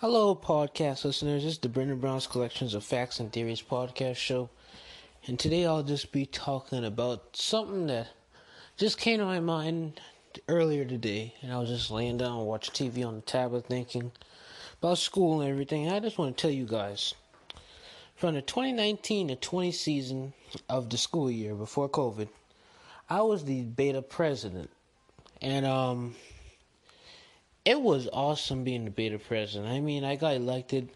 Hello, podcast listeners. This is the Brendan Brown's Collections of Facts and Theories podcast show. And today I'll just be talking about something that just came to my mind earlier today. And I was just laying down watching TV on the tablet thinking about school and everything. I just want to tell you guys from the 2019 to 20 season of the school year before COVID, I was the beta president. And, um, it was awesome being the beta president. I mean, I got elected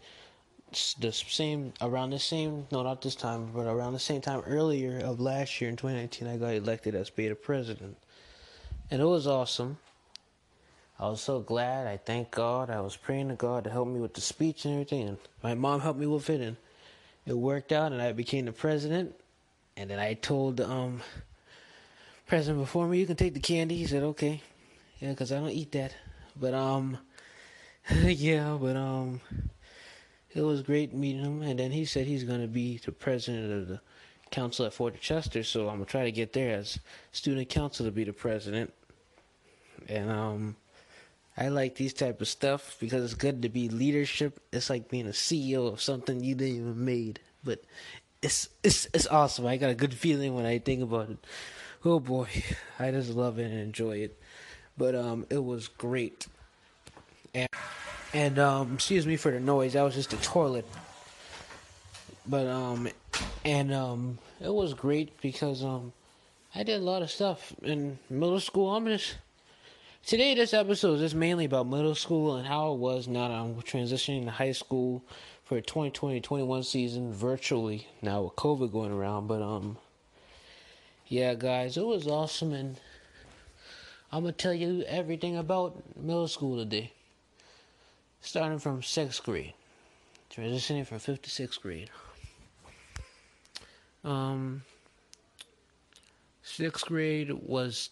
the same around the same no not this time but around the same time earlier of last year in 2019 I got elected as beta president. And it was awesome. I was so glad. I thank God. I was praying to God to help me with the speech and everything. And my mom helped me with it and it worked out and I became the president. And then I told the um president before me you can take the candy. He said okay. Yeah because I don't eat that but um, yeah, but um, it was great meeting him. And then he said he's gonna be the president of the council at Fort Dorchester. So I'm gonna try to get there as student council to be the president. And um, I like these type of stuff because it's good to be leadership. It's like being a CEO of something you didn't even made, but it's it's it's awesome. I got a good feeling when I think about it. Oh boy, I just love it and enjoy it but um, it was great. And, and um, excuse me for the noise. That was just the toilet. But um, and um, it was great because um, I did a lot of stuff in middle school. I'm just today. This episode is just mainly about middle school and how it was now that I'm transitioning to high school for 2020-21 season virtually now with COVID going around. But um, yeah, guys, it was awesome and I'm gonna tell you everything about middle school today. Starting from sixth grade, transitioning from fifth to sixth grade. Um, sixth grade was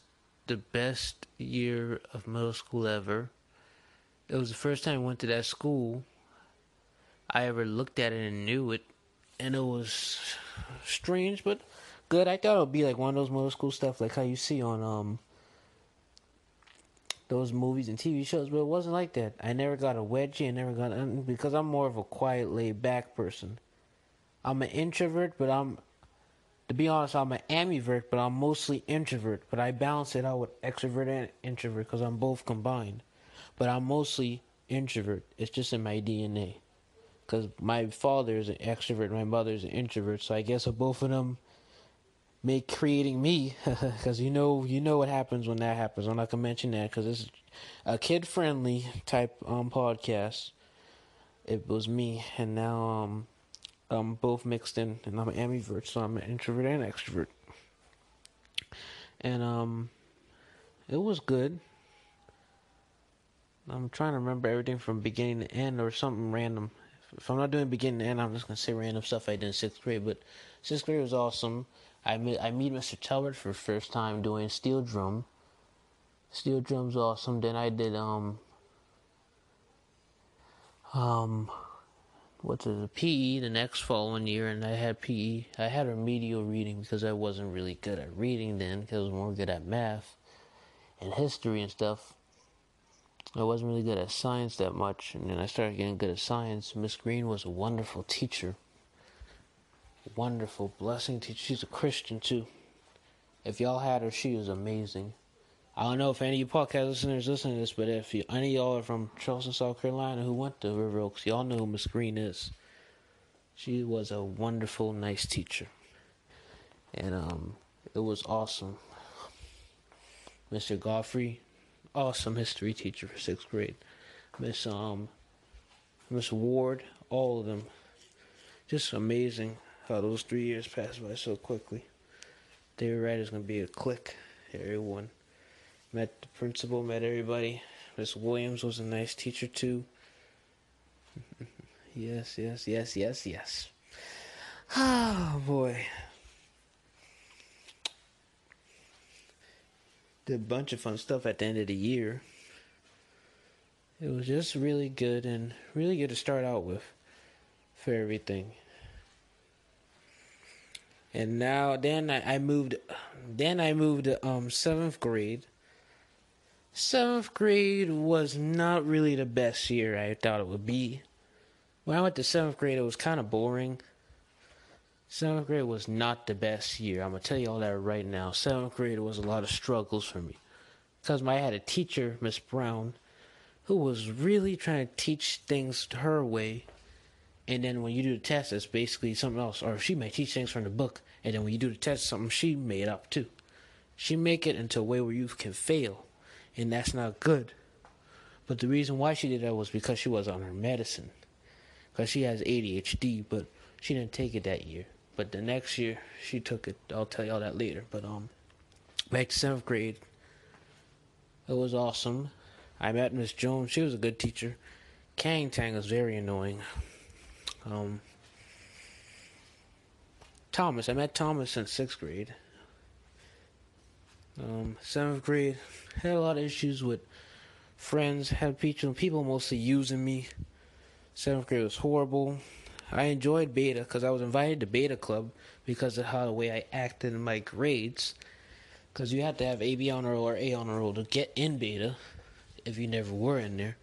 the best year of middle school ever. It was the first time I went to that school. I ever looked at it and knew it, and it was strange but good. I thought it would be like one of those middle school stuff, like how you see on um those movies and TV shows, but it wasn't like that. I never got a wedgie. I never got because I'm more of a quiet, laid back person. I'm an introvert, but I'm, to be honest, I'm an ambivert, but I'm mostly introvert. But I balance it out with extrovert and introvert because I'm both combined. But I'm mostly introvert. It's just in my DNA. Because my father is an extrovert, my mother is an introvert, so I guess both of them make creating me because you know you know what happens when that happens. I'm not gonna mention that because it's a kid friendly type um podcast. It was me, and now um I'm both mixed in, and I'm an ambivert, so I'm an introvert and extrovert. And um, it was good. I'm trying to remember everything from beginning to end or something random. If I'm not doing beginning to end, I'm just gonna say random stuff I did in sixth grade. But sixth grade was awesome. I meet I meet Mr. Talbot for the first time doing steel drum. Steel drum's awesome. Then I did um um what's it PE the next following year and I had PE. I had a remedial reading because I wasn't really good at reading then because I was more good at math and history and stuff. I wasn't really good at science that much and then I started getting good at science. Miss Green was a wonderful teacher wonderful blessing teacher. She's a Christian too. If y'all had her, she was amazing. I don't know if any of you podcast listeners listen to this, but if you, any of y'all are from Charleston, South Carolina, who went to River Oaks, y'all know who Miss Green is. She was a wonderful, nice teacher, and um, it was awesome. Mr. Godfrey, awesome history teacher for sixth grade. Miss um, Miss Ward, all of them, just amazing how those three years passed by so quickly. They were it's going to be a click. Everyone met the principal, met everybody. Miss Williams was a nice teacher, too. yes, yes, yes, yes, yes. Oh, boy. Did a bunch of fun stuff at the end of the year. It was just really good and really good to start out with for everything and now then I, moved then I moved to um seventh grade. seventh grade was not really the best year I thought it would be. When I went to seventh grade, it was kind of boring. Seventh grade was not the best year. I'm gonna tell you all that right now. Seventh grade was a lot of struggles for me because I had a teacher, Miss Brown, who was really trying to teach things her way. And then when you do the test, it's basically something else. Or she may teach things from the book, and then when you do the test, something she made up too. She make it into a way where you can fail, and that's not good. But the reason why she did that was because she was on her medicine, because she has ADHD, but she didn't take it that year. But the next year she took it. I'll tell y'all that later. But um, back to seventh grade. It was awesome. I met Miss Jones. She was a good teacher. Kang Tang was very annoying. Um, Thomas. I met Thomas in sixth grade. Um, seventh grade had a lot of issues with friends. Had people people mostly using me. Seventh grade was horrible. I enjoyed beta because I was invited to beta club because of how the way I acted in my grades. Because you had to have AB on a roll or A on a roll to get in beta if you never were in there.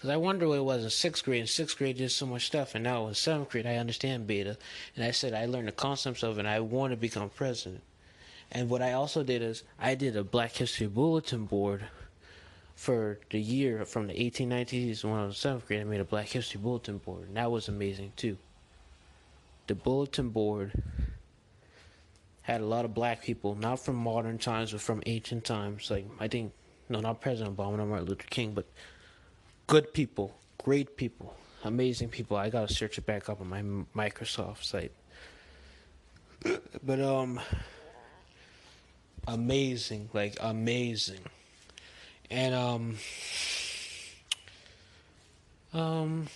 Because I wonder what it was in sixth grade. In sixth grade, did so much stuff, and now in seventh grade, I understand beta. And I said I learned the concepts of it, and I want to become president. And what I also did is I did a Black History Bulletin board for the year from the 1890s when I was in seventh grade. I made a Black History Bulletin board, and that was amazing too. The bulletin board had a lot of black people, not from modern times, but from ancient times. Like I think, no, not President Obama, not Martin Luther King, but good people, great people, amazing people. I gotta search it back up on my Microsoft site. But um, amazing, like amazing and um um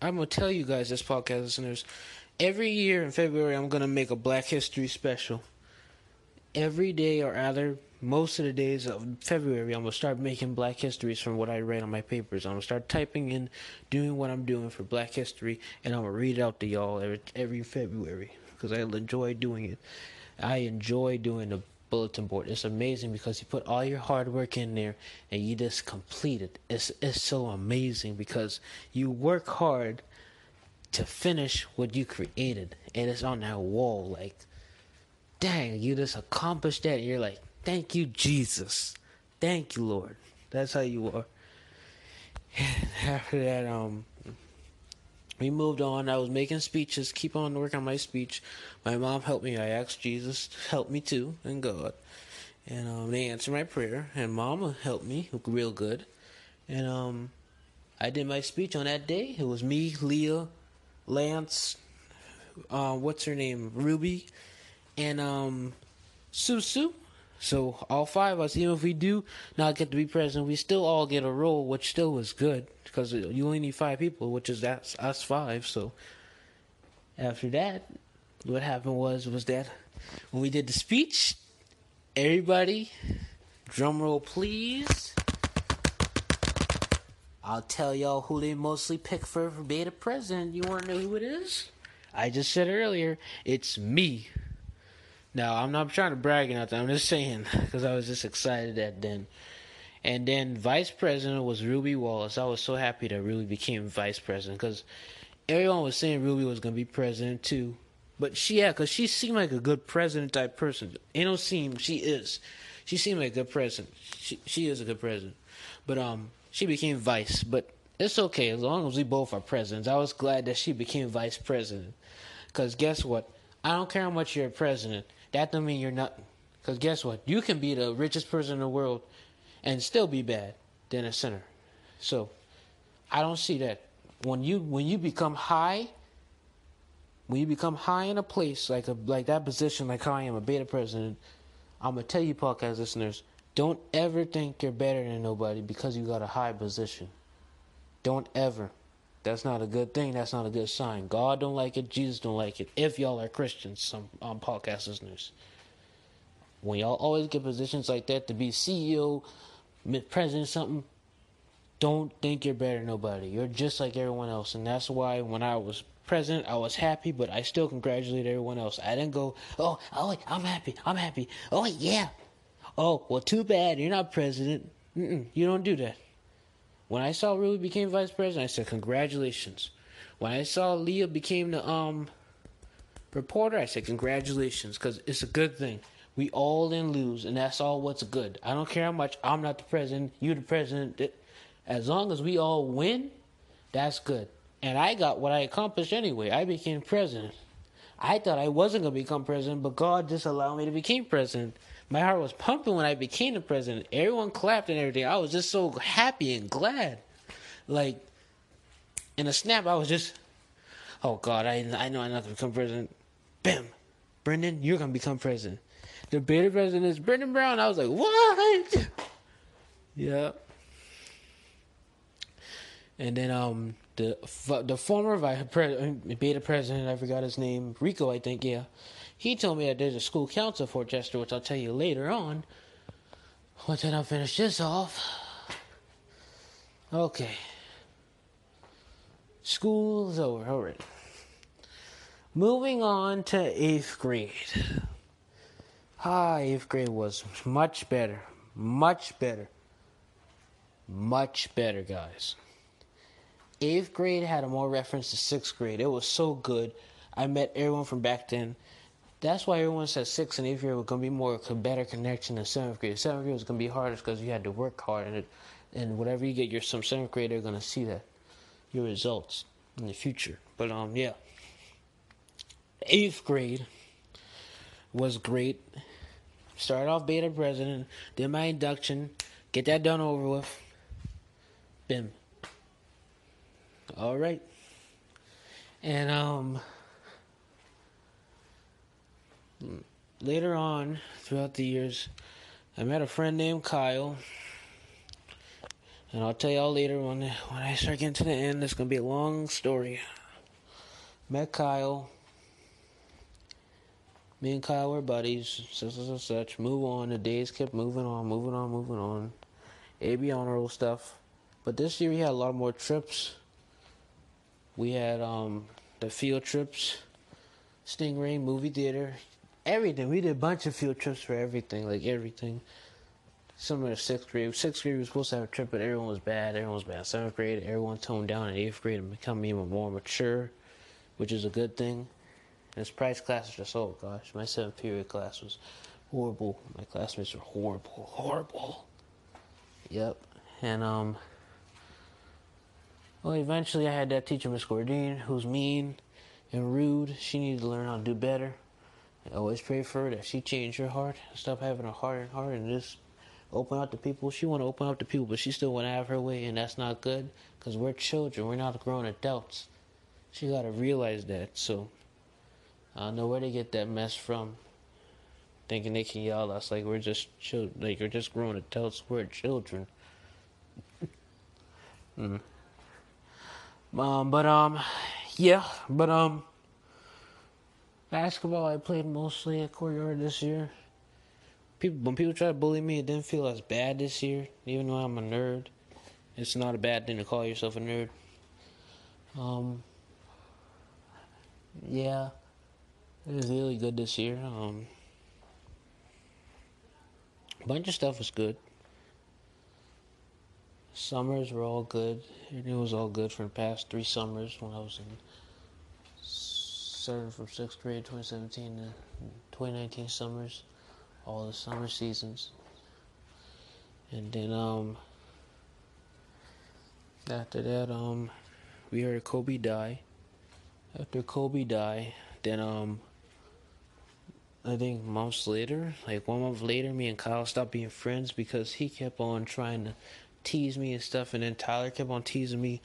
I'm gonna tell you guys this podcast listeners every year in February I'm gonna make a Black History special. Every day or rather most of the days of February I'm gonna start making Black Histories from what I read on my papers. I'm gonna start typing in, doing what I'm doing for Black History, and I'm gonna read it out to y'all every every February because I enjoy doing it. I enjoy doing the bulletin board. It's amazing because you put all your hard work in there and you just complete it. It's it's so amazing because you work hard to finish what you created and it's on that wall like dang, you just accomplished that. And you're like, thank you, Jesus. Thank you, Lord. That's how you are. After that, um, we moved on. I was making speeches, keep on working on my speech. My mom helped me. I asked Jesus to help me too, and God. And um, they answered my prayer, and Mama helped me real good. And um, I did my speech on that day. It was me, Leah, Lance, uh, what's her name, Ruby, and um, Susu. So all five of us, even if we do not get to be president, we still all get a role, which still was good because you only need five people, which is that's us five. So after that, what happened was was that when we did the speech, everybody, drum roll please. I'll tell y'all who they mostly pick for, for beta president. You want to know who it is? I just said earlier, it's me. Now, I'm not trying to brag or nothing. I'm just saying because I was just excited that then. And then vice president was Ruby Wallace. I was so happy that Ruby became vice president because everyone was saying Ruby was going to be president too. But she, yeah, because she seemed like a good president type person. It don't seem she is. She seemed like a good president. She she is a good president. But um, she became vice. But it's okay as long as we both are presidents. I was glad that she became vice president. Because guess what? I don't care how much you're a president that don't mean you're nothing. Because guess what? You can be the richest person in the world and still be bad than a sinner. So I don't see that. When you when you become high, when you become high in a place like a like that position, like how I am a beta president, I'm gonna tell you, podcast listeners, don't ever think you're better than nobody because you got a high position. Don't ever. That's not a good thing. That's not a good sign. God don't like it. Jesus don't like it. If y'all are Christians, some um, podcast listeners, when y'all always get positions like that to be CEO, president, something, don't think you're better than nobody. You're just like everyone else, and that's why when I was president, I was happy, but I still congratulate everyone else. I didn't go, oh, oh, I'm happy, I'm happy. Oh, yeah. oh, well, too bad, you're not president. Mm-mm, you don't do that. When I saw Ruby became vice president, I said, congratulations. When I saw Leah became the um reporter, I said, congratulations, because it's a good thing. We all then lose, and that's all what's good. I don't care how much I'm not the president, you're the president. As long as we all win, that's good. And I got what I accomplished anyway. I became president. I thought I wasn't going to become president, but God just allowed me to become president. My heart was pumping when I became the president. Everyone clapped and everything. I was just so happy and glad. Like, in a snap, I was just, oh God, I, I know I'm not going to become president. Bam! Brendan, you're going to become president. The beta president is Brendan Brown. I was like, what? Yeah. And then um the the former vice president, beta president, I forgot his name, Rico, I think, yeah. He told me that there's a school council for Chester, which I'll tell you later on. Once I finish this off. Okay. School's over. All right. Moving on to eighth grade. Ah, eighth grade was much better. Much better. Much better, guys. Eighth grade had a more reference to sixth grade. It was so good. I met everyone from back then. That's why everyone said sixth and eighth grade going to be more a better connection than seventh grade. Seventh grade was to be harder because you had to work hard, and and whatever you get your some seventh grade, they're to see that your results in the future. But um, yeah, eighth grade was great. Started off beta president, did my induction, get that done over with. Bim. All right. And um later on throughout the years, I met a friend named Kyle. And I'll tell y'all later when when I start getting to the end. It's gonna be a long story. Met Kyle. Me and Kyle were buddies, such and such. Move on. The days kept moving on, moving on, moving on. AB honor roll stuff. But this year we had a lot more trips. We had um, the field trips, Stingray movie theater, everything. We did a bunch of field trips for everything, like everything. Similar to sixth grade. Sixth grade we were supposed to have a trip, but everyone was bad. Everyone was bad. Seventh grade, everyone toned down. In eighth grade, and become even more mature, which is a good thing. And this price class is just oh gosh, my seventh period class was horrible. My classmates were horrible, horrible. Yep, and um. Well, eventually I had that teacher, Miss Gordine, who's mean and rude. She needed to learn how to do better. I always pray for her that she change her heart, stop having a hard heart, and just open up to people. She want to open up to people, but she still want to have her way, and that's not good because we're children. We're not grown adults. She got to realize that. So I don't know where they get that mess from. Thinking they can yell at us like we're just children, like we're just grown adults. We're children. mm. Um, but um, yeah, but um, basketball I played mostly at courtyard this year. People when people try to bully me, it didn't feel as bad this year, even though I'm a nerd. It's not a bad thing to call yourself a nerd. Um, yeah, it was really good this year. Um, a bunch of stuff was good. Summers were all good. It was all good for the past three summers when I was in seven from sixth grade, 2017 to 2019 summers, all the summer seasons. And then um after that um we heard Kobe die. After Kobe died, then um I think months later, like one month later, me and Kyle stopped being friends because he kept on trying to tease me and stuff, and then Tyler kept on teasing me.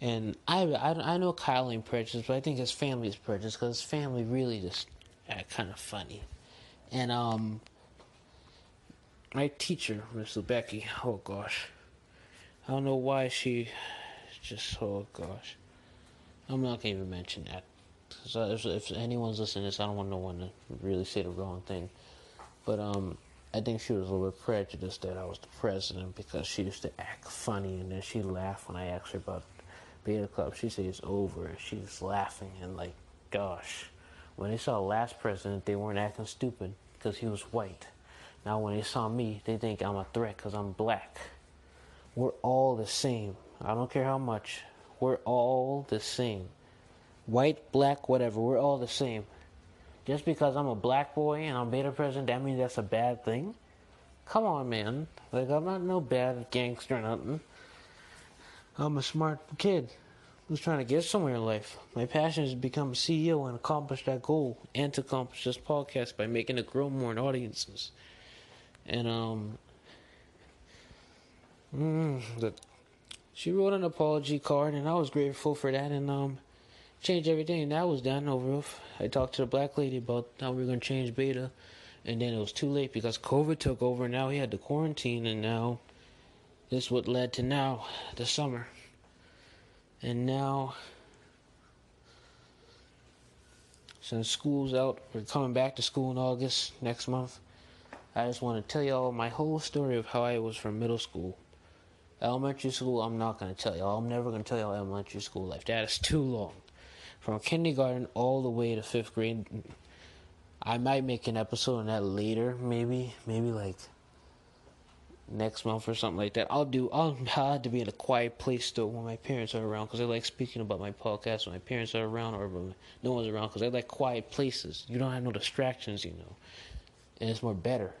And I, I, I know Kyle ain't prejudiced, but I think his family is prejudiced because his family really just act kind of funny. And um, my teacher, Miss Becky, oh gosh, I don't know why she just oh gosh, I'm not gonna even mention that. So if, if anyone's listening to this, I don't want no one to really say the wrong thing. But um, I think she was a little bit prejudiced that I was the president because she used to act funny and then she laughed when I asked her about Beta Club. She said it's over and she laughing and like, gosh, when they saw the last president, they weren't acting stupid because he was white. Now, when they saw me, they think I'm a threat because I'm black. We're all the same. I don't care how much. We're all the same. White, black, whatever. We're all the same. Just because I'm a black boy and I'm beta president, that means that's a bad thing? Come on, man. Like, I'm not no bad gangster or nothing. I'm a smart kid who's trying to get somewhere in life. My passion is to become a CEO and accomplish that goal and to accomplish this podcast by making it grow more in audiences. And, um, mm, the, she wrote an apology card and I was grateful for that and, um, changed everything that was done over. I talked to the black lady about how we were going to change beta and then it was too late because COVID took over now he had to quarantine and now this is what led to now, the summer. And now, since school's out, we're coming back to school in August next month. I just want to tell y'all my whole story of how I was from middle school. Elementary school, I'm not going to tell y'all. I'm never going to tell y'all elementary school life. That is too long. From kindergarten all the way to fifth grade. I might make an episode on that later, maybe. Maybe like next month or something like that. I'll do. I'll, have to be in a quiet place still when my parents are around because I like speaking about my podcast when my parents are around or when no one's around because I like quiet places. You don't have no distractions, you know, and it's more better.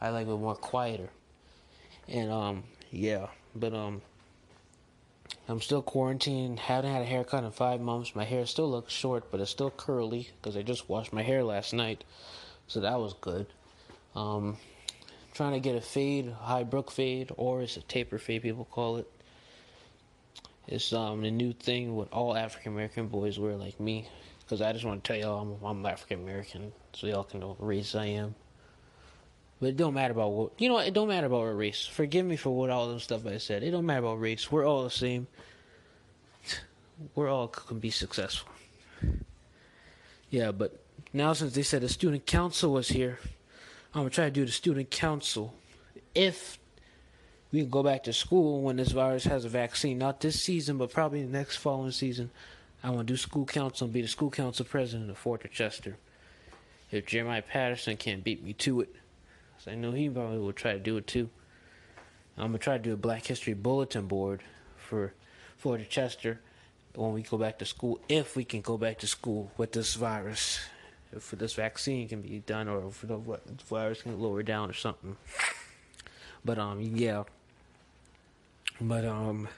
I like it more quieter, and um yeah, but um. I'm still quarantined. Haven't had a haircut in five months. My hair still looks short, but it's still curly because I just washed my hair last night, so that was good. Um, trying to get a fade, high brook fade, or it's a taper fade, people call it. It's um the new thing what all African American boys wear like me, because I just want to tell y'all I'm, I'm African American, so y'all can know what race I am. But it don't matter about what you know. It don't matter about our race. Forgive me for what all the stuff I said. It don't matter about race. We're all the same. We're all can be successful. Yeah, but now since they said the student council was here, I'm gonna try to do the student council if we can go back to school when this virus has a vaccine. Not this season, but probably the next following season. I want to do school council and be the school council president of Fort Dorchester. If Jeremiah Patterson can't beat me to it, I know he probably will try to do it too. I'm gonna try to do a Black History bulletin board for Fort Dorchester when we go back to school, if we can go back to school with this virus if this vaccine can be done or if the virus can lower down or something. But um yeah. But um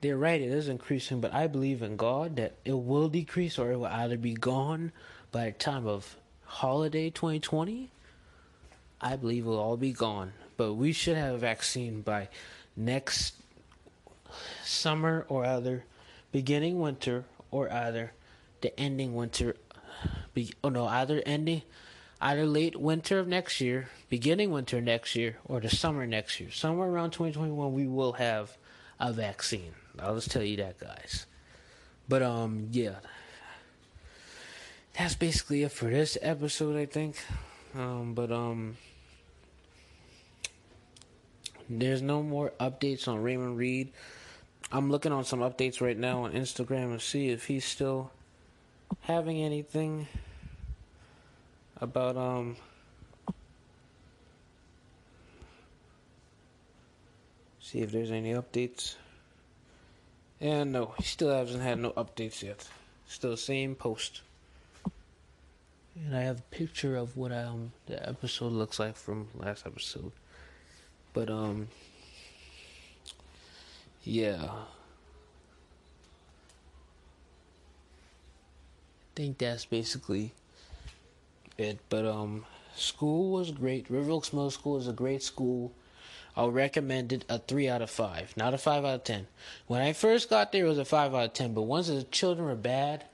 they're right, it is increasing, but I believe in God that it will decrease or it will either be gone by the time of holiday 2020. I believe it will all be gone. But we should have a vaccine by next summer or either beginning winter or either the ending winter be oh no either ending either late winter of next year, beginning winter next year, or the summer next year. Somewhere around 2021, we will have a vaccine. I'll just tell you that, guys. But um, yeah, that's basically it for this episode, I think. Um, but um, there's no more updates on Raymond Reed. I'm looking on some updates right now on Instagram and see if he's still having anything about um see if there's any updates. And no, he still hasn't had no updates yet. Still same post. And I have a picture of what um the episode looks like from last episode. But um yeah. I think that's basically it. But um, school was great. River Oaks Middle School is a great school. I'll recommend it a three out of five, not a five out of ten. When I first got there, it was a five out of ten. But once the children were bad,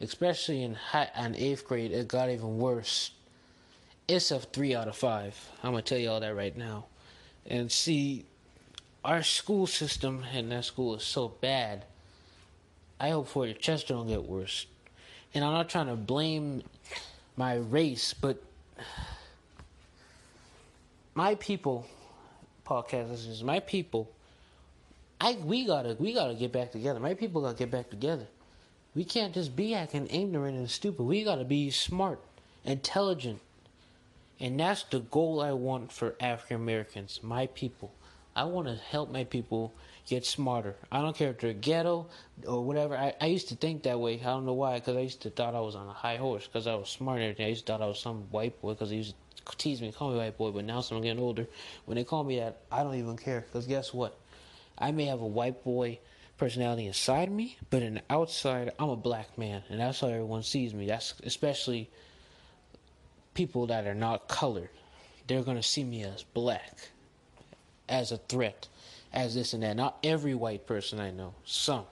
especially in high, in eighth grade, it got even worse. It's a three out of five. I'm gonna tell you all that right now. And see, our school system and that school is so bad. I hope Fort Dorchester don't get worse and I'm not trying to blame my race, but my people, podcast listeners, my people, I we gotta we gotta get back together. My people gotta get back together. We can't just be acting ignorant and stupid. We gotta be smart, intelligent, And that's the goal I want for African Americans, my people. I want to help my people get smarter. I don't care if they're ghetto or whatever. I, I used to think that way. I don't know why, because I used to thought I was on a high horse because I was smart and everything. I used to thought I was some white boy because they used to tease me, call me white boy. But now, since I'm getting older, when they call me that, I don't even care. Because guess what? I may have a white boy personality inside me, but in the outside, I'm a black man, and that's how everyone sees me. That's especially people that are not colored. They're gonna see me as black, as a threat, as this and that. Not every white person I know, some,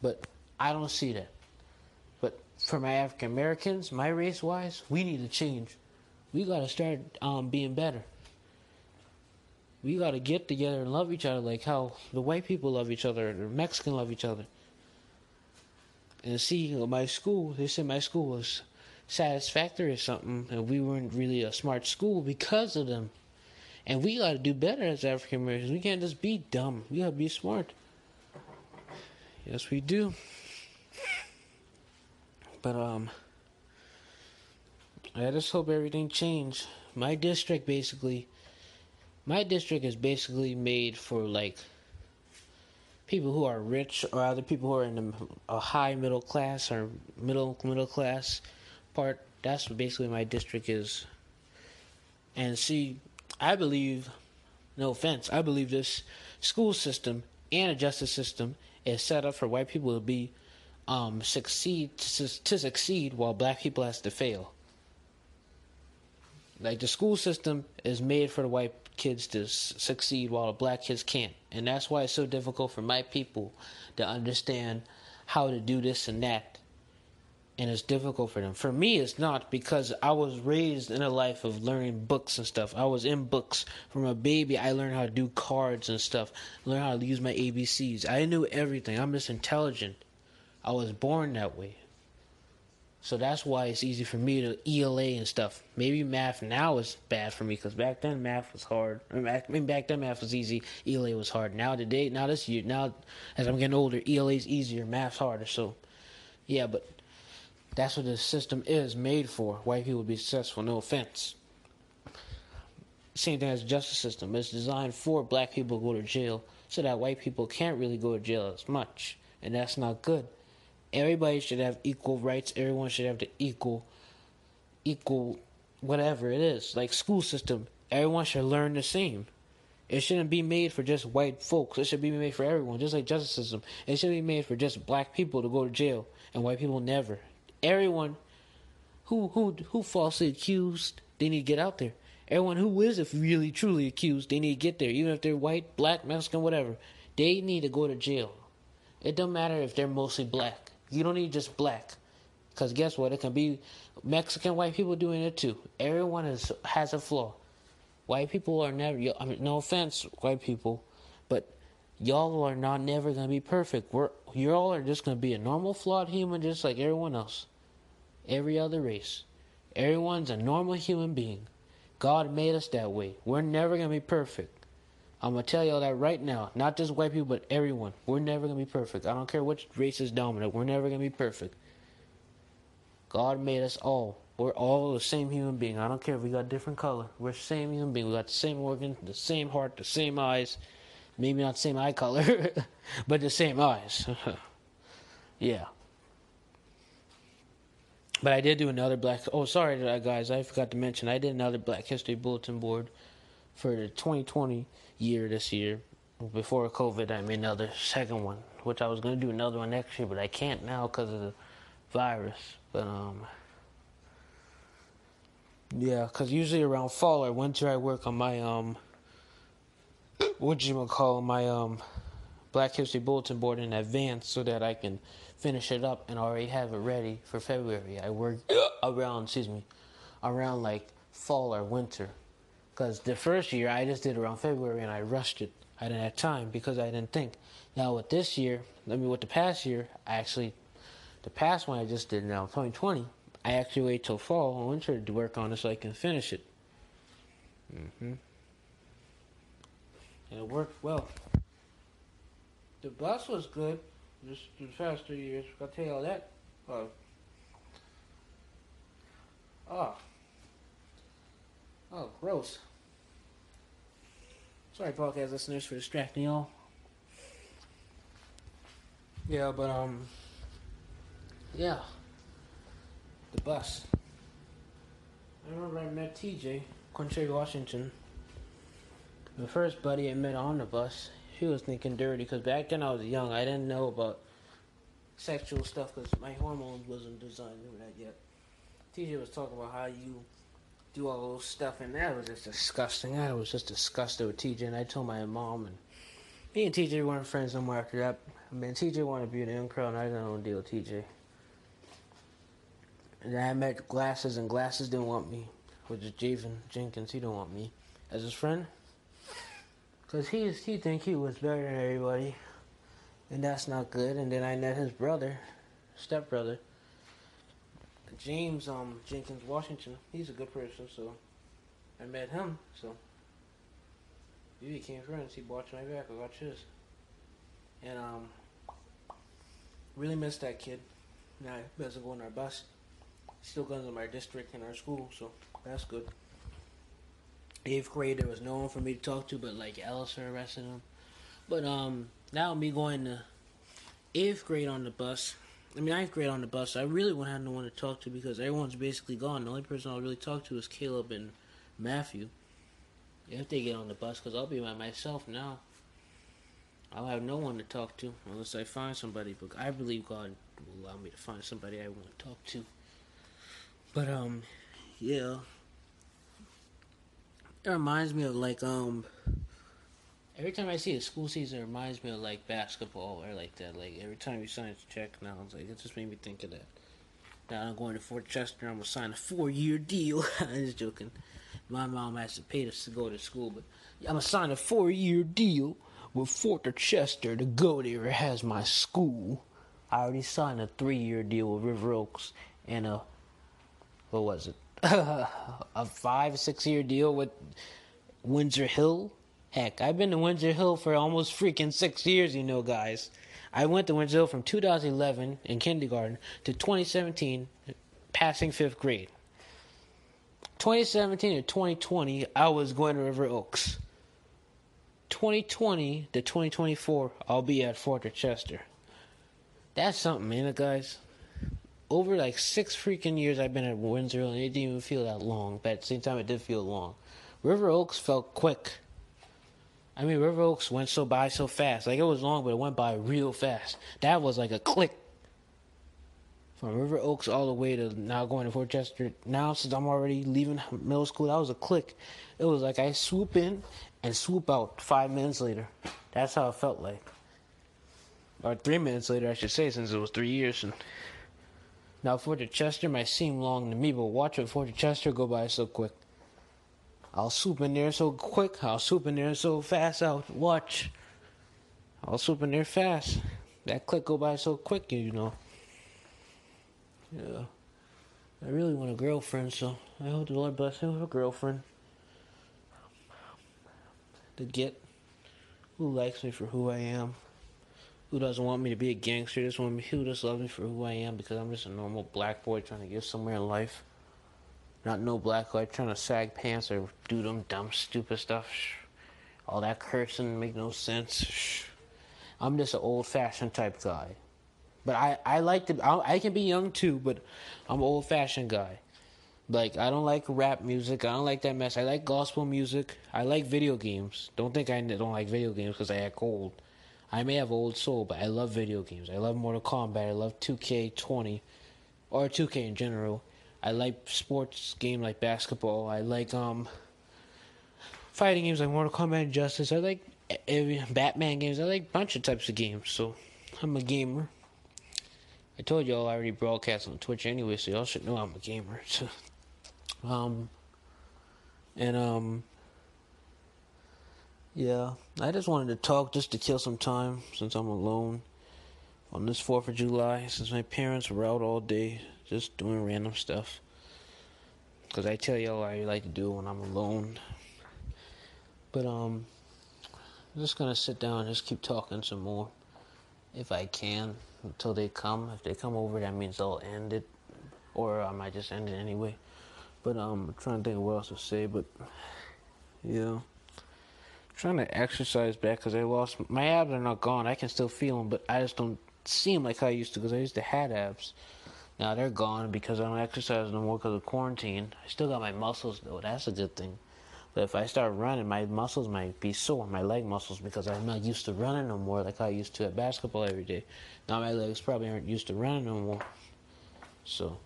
but I don't see that. But for my African Americans, my race wise, we need to change. We gotta start um, being better we got to get together and love each other like how the white people love each other, the Mexican love each other. And see, my school, they said my school was satisfactory or something, and we weren't really a smart school because of them. And we got to do better as African Americans. We can't just be dumb. We got to be smart. Yes, we do. But um, I just hope everything change. My district basically my district is basically made for like people who are rich or other people who are in a high middle class or middle middle class part. That's what basically my district is. And see, I believe, no offense, I believe this school system and a justice system is set up for white people to be um, succeed to, to succeed while black people has to fail. Like the school system is made for the white kids to succeed while the black kids can't. And that's why it's so difficult for my people to understand how to do this and that. And it's difficult for them. For me, it's not because I was raised in a life of learning books and stuff. I was in books from a baby. I learned how to do cards and stuff, learn how to use my ABCs. I knew everything. I'm just intelligent. I was born that way. So that's why it's easy for me to ELA and stuff. Maybe math now is bad for me because back then math was hard. I mean, back then math was easy, ELA was hard. Now today, now this year, now as I'm getting older, ELA is easier, math's harder. So, yeah, but that's what the system is made for. White people be successful. No offense. Same thing as justice system. It's designed for black people to go to jail so that white people can't really go to jail as much, and that's not good everybody should have equal rights. Everyone should have the equal, equal, whatever it is. Like school system, everyone should learn the same. It shouldn't be made for just white folks. It should be made for everyone, just like justice system. It should be made for just black people to go to jail and white people never. Everyone who who who falsely accused, they need to get out there. Everyone who is if really truly accused, they need to get there, even if they're white, black, Mexican, whatever. They need to go to jail. It don't matter if they're mostly black. You don't need just black. Because guess what? It can be Mexican white people doing it too. Everyone is, has a flaw. White people are never, I mean, no offense, white people, but y'all are not never to be perfect. We're, you all are just to be a normal, flawed human just like everyone else. Every other race. Everyone's a normal human being. God made us that way. We're never going to be perfect. I'm gonna tell y'all that right now. Not just white people, but everyone. We're never gonna be perfect. I don't care which race is dominant. We're never gonna be perfect. God made us all. We're all the same human being. I don't care if we got different color. We're the same human being. We got the same organ, the same heart, the same eyes. Maybe not the same eye color, but the same eyes. yeah. But I did do another black. Oh, sorry, guys. I forgot to mention. I did another Black History Bulletin board for the 2020 year this year. Before COVID, I made another second one, which I was going to do another one next year, but I can't now because of the virus. But, um, yeah, because usually around fall or winter, I work on my, um, what you call my, um, Black History Bulletin board in advance so that I can finish it up and already have it ready for February. I work around, excuse me, around like fall or winter because the first year I just did around February and I rushed it. I didn't have time because I didn't think. Now with this year, I mean with the past year, I actually, the past one I just did now, 2020, I actually wait till fall and winter to work on it so I can finish it. Mm-hmm. And it worked well. The bus was good. Just three years, I'll tell you. Uh, oh. Oh, gross. Sorry, podcast listeners, for distracting y'all. Yeah, but um, yeah, the bus. I remember I met TJ, Quincy Washington. The first buddy I met on the bus, he was thinking dirty because back then I was young. I didn't know about sexual stuff because my hormones wasn't designed for that yet. TJ was talking about how you do all those stuff, and that was just disgusting. I was just disgusted with TJ, and I told my mom, and me and TJ weren't friends no more after that. I mean, TJ wanted to be an in and I didn't want to deal with TJ. And I met Glasses, and Glasses didn't want me, which is Javen Jenkins. He didn't want me as his friend. Because he, he think he was better than everybody. And that's not good. And then I met his brother, stepbrother, James um, Jenkins Washington. He's a good person, so I met him. So we became friends. He watched my back. I watched his. And um, really miss that kid. Now he doesn't go on our bus. Still goes in our district and our school, so that's good. Eighth grade, there was no one for me to talk to, but like Alice arrested him. But um, now me going to eighth grade on the bus. I mean ninth grade on the bus. I really wouldn't have no one to talk to because everyone's basically gone. The only person I'll really talk to is Caleb and Matthew. If they get on the bus, because I'll be by myself now. I'll have no one to talk to unless I find somebody. But I believe God will allow me to find somebody I want to talk to. But um, yeah. It reminds me of like um. Every time I see a school season, it reminds me of like basketball or like that. Like every time you sign a check now, it's like it just made me think of that. Now I'm going to Fort Dorchester. I'm gonna sign a four-year deal. I'm just joking. My mom has to pay us to go to school, but I'm gonna sign a four-year deal with Fort Dorchester to go there. It has my school. I already signed a three-year deal with River Oaks and a what was it? A five, six-year deal with Windsor Hill. Heck, I've been to Windsor Hill for almost freaking six years, you know, guys. I went to Windsor Hill from 2011 in kindergarten to 2017, passing fifth grade. 2017 to 2020, I was going to River Oaks. 2020 to 2024, I'll be at Fort Dorchester. That's something, man, guys. Over like six freaking years I've been at Windsor and it didn't even feel that long, but at the same time, it did feel long. River Oaks felt quick. I mean, River Oaks went so by so fast. Like, it was long, but it went by real fast. That was like a click from River Oaks all the way to now going to Fort Dorchester. Now, since I'm already leaving middle school, that was a click. It was like I swoop in and swoop out five minutes later. That's how it felt like. Or three minutes later, I should say, since it was three years. And now, Fort Dorchester might seem long to me, but watch it Fort Dorchester go by so quick. I'll swoop in there so quick. I'll swoop in there so fast. I'll watch. I'll swoop in there fast. That click go by so quick, you know. Yeah. I really want a girlfriend, so I hope the Lord bless me with a girlfriend. To get who likes me for who I am. Who doesn't want me to be a gangster? Just want me who just loves me for who I am because I'm just a normal black boy trying to get somewhere in life. Not no black guy trying to sag pants or do them dumb stupid stuff. All that cursing make no sense. I'm just an old fashioned type guy. But I, I like to, I, I can be young too, but I'm an old fashioned guy. Like, I don't like rap music. I don't like that mess. I like gospel music. I like video games. Don't think I don't like video games because I act old. I may have old soul, but I love video games. I love Mortal Kombat. I love 2K20 or 2K in general. I like sports game like basketball. I like um fighting games like Mortal Kombat Injustice. I like every Batman games. I like a bunch of types of games. So I'm a gamer. I told y'all I already broadcast on Twitch anyway, so y'all should know I'm a gamer. So, um, and um, yeah, I just wanted to talk just to kill some time since I'm alone on this Fourth of July. Since my parents were out all day, just doing random stuff. Cause I tell y'all I like to do when I'm alone. But um, I'm just gonna sit down and just keep talking some more, if I can until they come. If they come over, that means I'll end it, or I might just end it anyway. But um, I'm trying to think of what else to say. But yeah, trying to exercise back because I lost my abs are not gone. I can still feel them, but I just don't see them like I used to because I used to have abs. Now they're gone because I don't exercise no more because of quarantine. I still got my muscles though. That's a good thing. But if I start running, my muscles might be sore, my leg muscles, because I'm not used to running no more like I used to at basketball every day. Now my legs probably aren't used to running no more. So,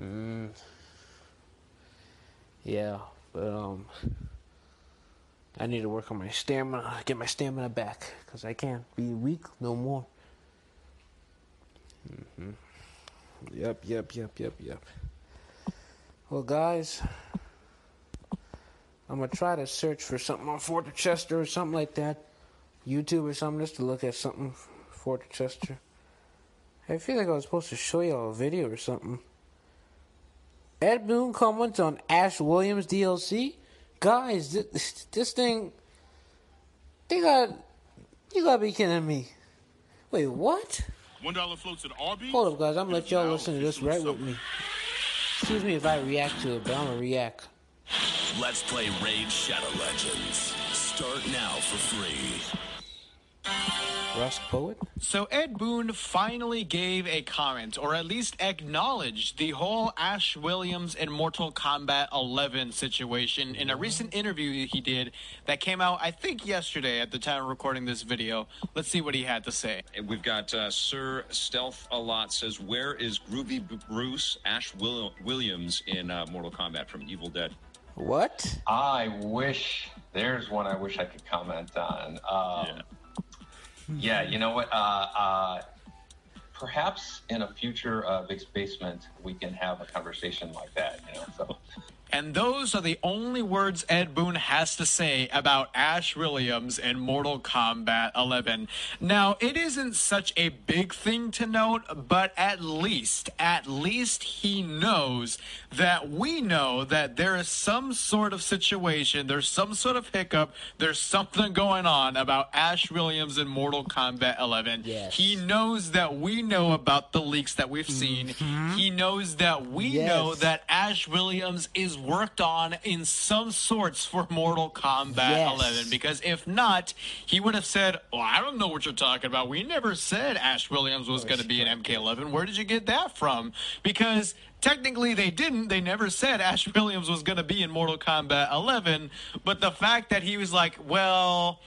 mm, yeah, but um, I need to work on my stamina, get my stamina back, because I can't be weak no more. Mm-hmm. Yep, yep, yep, yep, yep. Well, guys. I'm gonna try to search for something on Fort Chester or something like that, YouTube or something, just to look at something Fort Chester. I feel like I was supposed to show y'all a video or something. Ed Boon comments on Ash Williams DLC. Guys, this, this thing, they got, you gotta be kidding me. Wait, what? One dollar floats at Arby's. Hold up, guys. I'm gonna let y'all listen to this right with me. Excuse me if I react to it, but I'm gonna react. Let's play Raid Shadow Legends. Start now for free. Rust Poet? So Ed Boon finally gave a comment, or at least acknowledged the whole Ash Williams and Mortal Kombat 11 situation in a recent interview he did that came out, I think, yesterday at the time of recording this video. Let's see what he had to say. We've got uh, Sir Stealth a lot says, "Where is Groovy Bruce Ash Will- Williams in uh, Mortal Kombat from Evil Dead?" What? I wish there's one I wish I could comment on. Um, yeah. Yeah. you know what? Uh, uh, perhaps in a future uh, basement, we can have a conversation like that. You know, so and those are the only words Ed Boon has to say about Ash Williams in Mortal Kombat 11. Now, it isn't such a big thing to note, but at least, at least he knows that we know that there is some sort of situation, there's some sort of hiccup, there's something going on about Ash Williams in Mortal Kombat 11. Yes. He knows that we know about the leaks that we've seen. Mm-hmm. He knows that we yes. know that Ash Williams is worked on in some sorts for Mortal Kombat yes. 11 because if not, he would have said, "Well, I don't know what you're talking about. We never said Ash Williams was oh, going to be in MK11. Where did you get that from?" Because technically they didn't. They never said Ash Williams was going to be in Mortal Kombat 11, but the fact that he was like, "Well,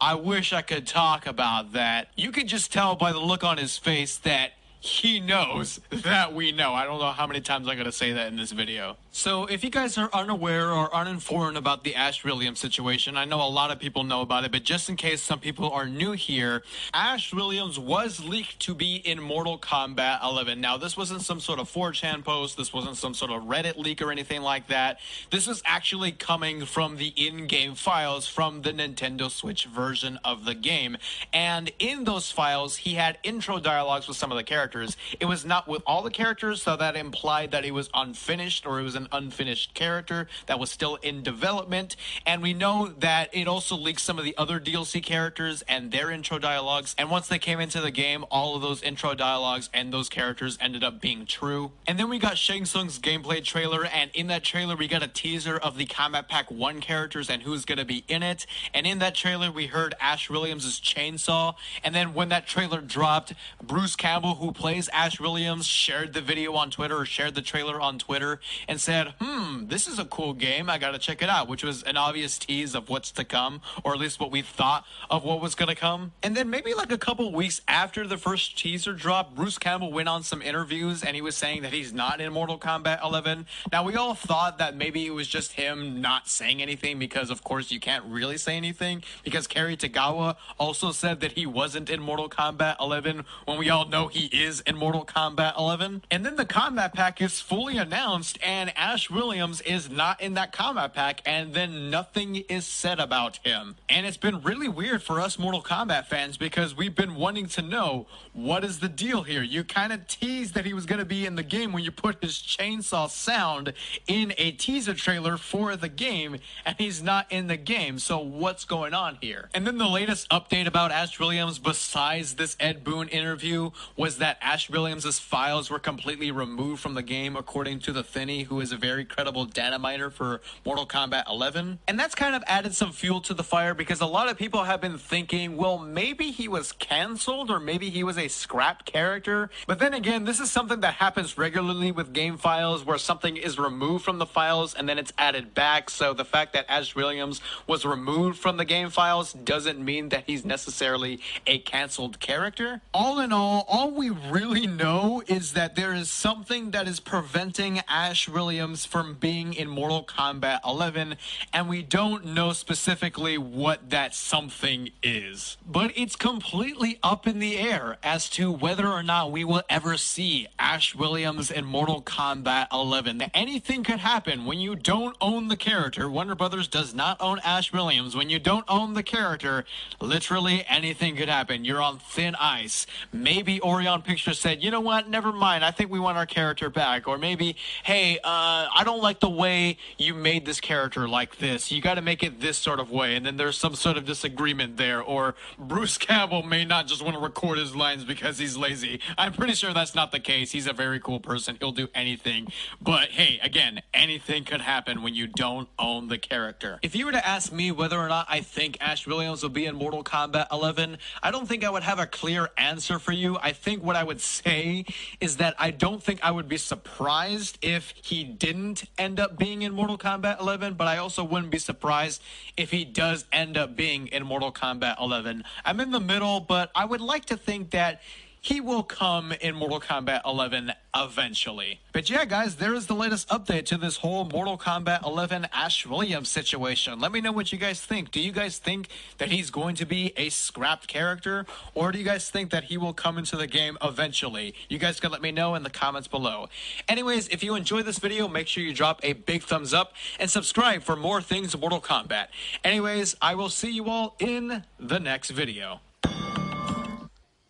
I wish I could talk about that." You could just tell by the look on his face that he knows that we know. I don't know how many times I'm going to say that in this video. So, if you guys are unaware or uninformed about the Ash Williams situation, I know a lot of people know about it, but just in case some people are new here, Ash Williams was leaked to be in Mortal Kombat 11. Now, this wasn't some sort of 4chan post, this wasn't some sort of Reddit leak or anything like that. This was actually coming from the in game files from the Nintendo Switch version of the game. And in those files, he had intro dialogues with some of the characters. It was not with all the characters, so that implied that it was unfinished or it was an unfinished character that was still in development. And we know that it also leaked some of the other DLC characters and their intro dialogues. And once they came into the game, all of those intro dialogues and those characters ended up being true. And then we got Shang Tsung's gameplay trailer, and in that trailer, we got a teaser of the Kombat Pack 1 characters and who's going to be in it. And in that trailer, we heard Ash Williams' chainsaw. And then when that trailer dropped, Bruce Campbell, who plays Ash Williams, shared the video on Twitter or shared the trailer on Twitter and said, hmm, this is a cool game. I got to check it out, which was an obvious tease of what's to come, or at least what we thought of what was going to come. And then maybe like a couple weeks after the first teaser drop, Bruce Campbell went on some interviews and he was saying that he's not in Mortal Kombat 11. Now, we all thought that maybe it was just him not saying anything because, of course, you can't really say anything because Cary Tagawa also said that he wasn't in Mortal Kombat 11 when we all know he is in Mortal Kombat 11. And then the combat pack is fully announced and Ash Williams is not in that combat pack, and then nothing is said about him. And it's been really weird for us Mortal Kombat fans because we've been wanting to know what is the deal here. You kind of teased that he was going to be in the game when you put his chainsaw sound in a teaser trailer for the game, and he's not in the game. So what's going on here? And then the latest update about Ash Williams, besides this Ed Boon interview, was that Ash Williams' files were completely removed from the game, according to the Thinny, who is a very credible data miner for Mortal Kombat 11. And that's kind of added some fuel to the fire because a lot of people have been thinking, well, maybe he was canceled or maybe he was a scrapped character. But then again, this is something that happens regularly with game files where something is removed from the files and then it's added back. So the fact that Ash Williams was removed from the game files doesn't mean that he's necessarily a canceled character. All in all, all we really know is that there is something that is preventing Ash Williams from being in Mortal Kombat 11, and we don't know specifically what that something is. But it's completely up in the air as to whether or not we will ever see Ash Williams in Mortal Kombat 11. Anything could happen when you don't own the character. Warner Brothers does not own Ash Williams. When you don't own the character, literally anything could happen. You're on thin ice. Maybe Orion Pictures said, you know what, never mind. I think we want our character back. Or maybe, hey, uh, I don't like the way you made this character like this. You got to make it this sort of way. And then there's some sort of disagreement there. Or Bruce Campbell may not just want to record his lines because he's lazy. I'm pretty sure that's not the case. He's a very cool person. He'll do anything. But hey, again, anything could happen when you don't own the character. If you were to ask me whether or not I think Ash Williams will be in Mortal Kombat 11, I don't think I would have a clear answer for you. I think what I would say is that I don't think I would be surprised if he didn't end up being in Mortal Kombat 11, but I also wouldn't be surprised if he does end up being in Mortal Kombat 11. I'm in the middle, but I would like to think that he will come in Mortal Kombat 11 eventually. But yeah, guys, there is the latest update to this whole Mortal Kombat 11 Ash Williams situation. Let me know what you guys think. Do you guys think that he's going to be a scrapped character, or do you guys think that he will come into the game eventually? You guys can let me know in the comments below. Anyways, if you enjoyed this video, make sure you drop a big thumbs up and subscribe for more things Mortal Kombat. Anyways, I will see you all in the next video.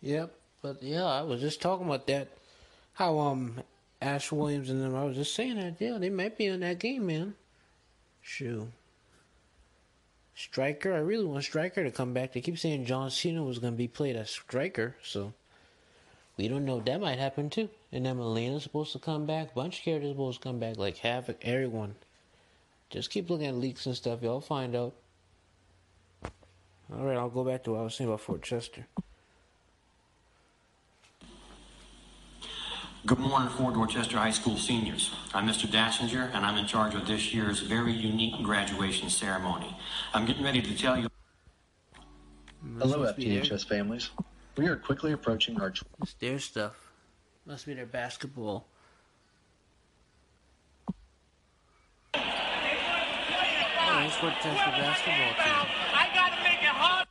Yep. But yeah, I was just talking about that. How um Ash Williams and them I was just saying that, yeah, they might be in that game, man. Shoot. Striker, I really want Striker to come back. They keep saying John Cena was gonna be played as Striker, so we don't know that might happen too. And then Mileena's supposed to come back, bunch of characters supposed to come back, like Havik, everyone. Just keep looking at leaks and stuff, y'all find out. Alright, I'll go back to what I was saying about Fort Chester. Good morning, Fort Dorchester High School seniors. I'm Mr. Dassinger, and I'm in charge of this year's very unique graduation ceremony. I'm getting ready to tell you. Hello, Must FDHS families. We are quickly approaching our It's their stuff. Must be their basketball. Oh, it's Fort Chester basketball team. I gotta make it hard.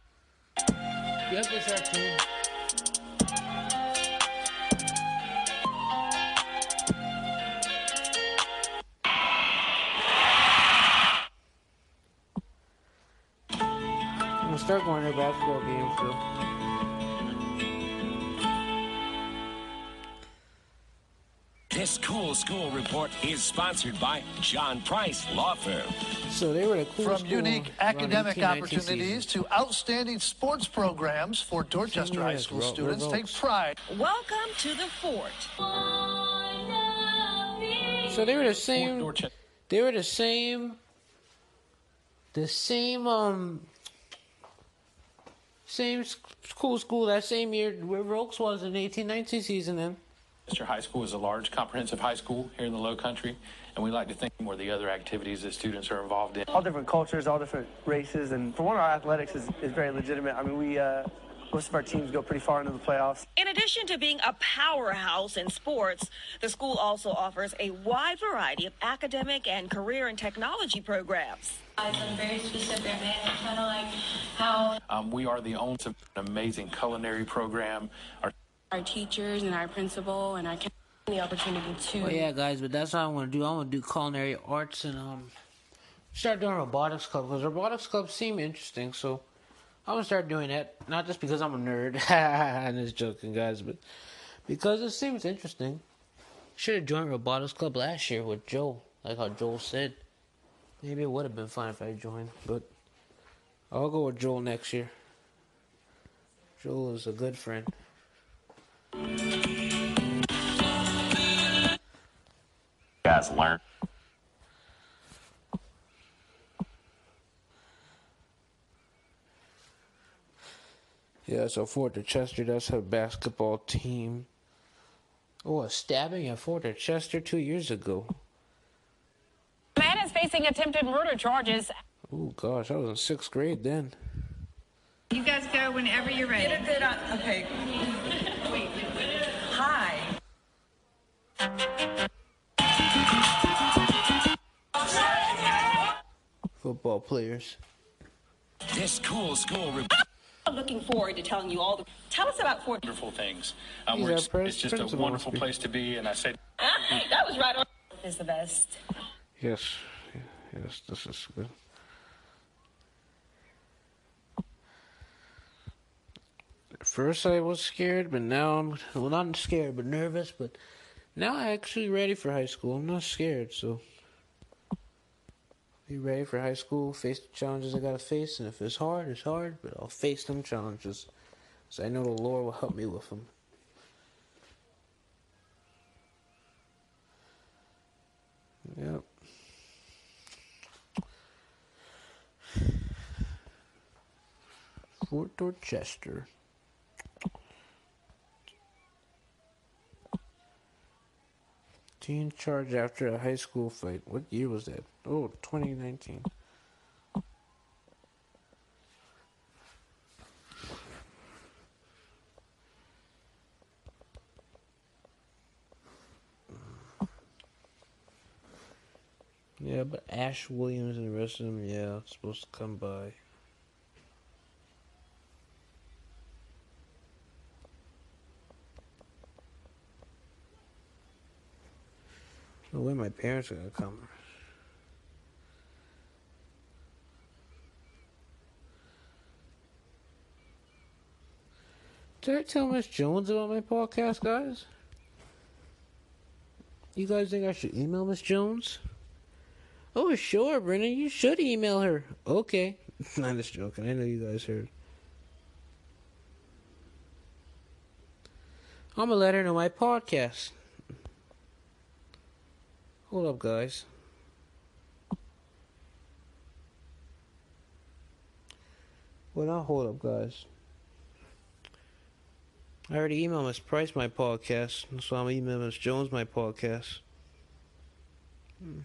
Yep, it's our team. Start going to basketball games though. This cool school report is sponsored by John Price Law Firm. So they were the cool From school unique academic opportunities season. to outstanding sports programs for Dorchester High School Ro- students Red take pride. Welcome to the fort. So they were the same. They were the same. The same um. Same school school that same year where Oaks was in the 1819 season. Then Mr. High School is a large comprehensive high school here in the Low Country, and we like to think more of the other activities that students are involved in. all different cultures, all different races, and for one, our athletics is, is very legitimate. I mean, we uh, most of our teams go pretty far into the playoffs. In addition to being a powerhouse in sports, the school also offers a wide variety of academic and career and technology programs. I'm very specific, man. It's kind of like how Um, we are the only an amazing culinary program. Our our teachers and our principal and our coun- the opportunity to Oh yeah, guys, but that's what I want to do. I want to do culinary arts and um start doing robotics club because robotics clubs seem interesting. So I'm gonna start doing that, not just because I'm a nerd, and it's joking, guys, but because it seems interesting. Should have joined Robotics Club last year with Joel, like how Joel said. Maybe it would have been fine if I joined, but I'll go with Joel next year. Joel is a good friend. Guys learn. Yeah, so Fort Chester does have a basketball team. Oh, a stabbing at Fort Chester two years ago. The man is facing attempted murder charges. Oh gosh, I was in sixth grade then. You guys go whenever you're ready. Get a good, uh, okay. Hi. Football players. This cool school. Re- I'm looking forward to telling you all the. Tell us about Fort. Wonderful things. Um, He's we're our ex- pres- it's just a wonderful must place to be, and I say that was right on. Is the best. Yes, yes, this is good. At first I was scared, but now I'm well not scared, but nervous. But now I'm actually ready for high school. I'm not scared, so be ready for high school. Face the challenges I gotta face, and if it's hard, it's hard. But I'll face them challenges, so I know the Lord will help me with them. Yep. Fort Dorchester. Teen charged after a high school fight. What year was that? Oh, 2019. Yeah, but Ash Williams and the rest of them, yeah, supposed to come by. No way my parents are gonna come. Did I tell Miss Jones about my podcast, guys? You guys think I should email Miss Jones? Oh, sure, Brennan. You should email her. Okay. I'm just joking. I know you guys heard. I'm gonna let her know my podcast. Hold up, guys. Well, not hold up, guys. I already emailed Miss Price my podcast, so I'm emailing Miss Jones my podcast. Hmm.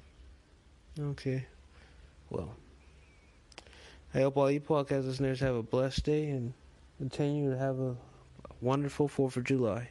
Okay. Well, I hope all you podcast listeners have a blessed day and continue to have a wonderful 4th of July.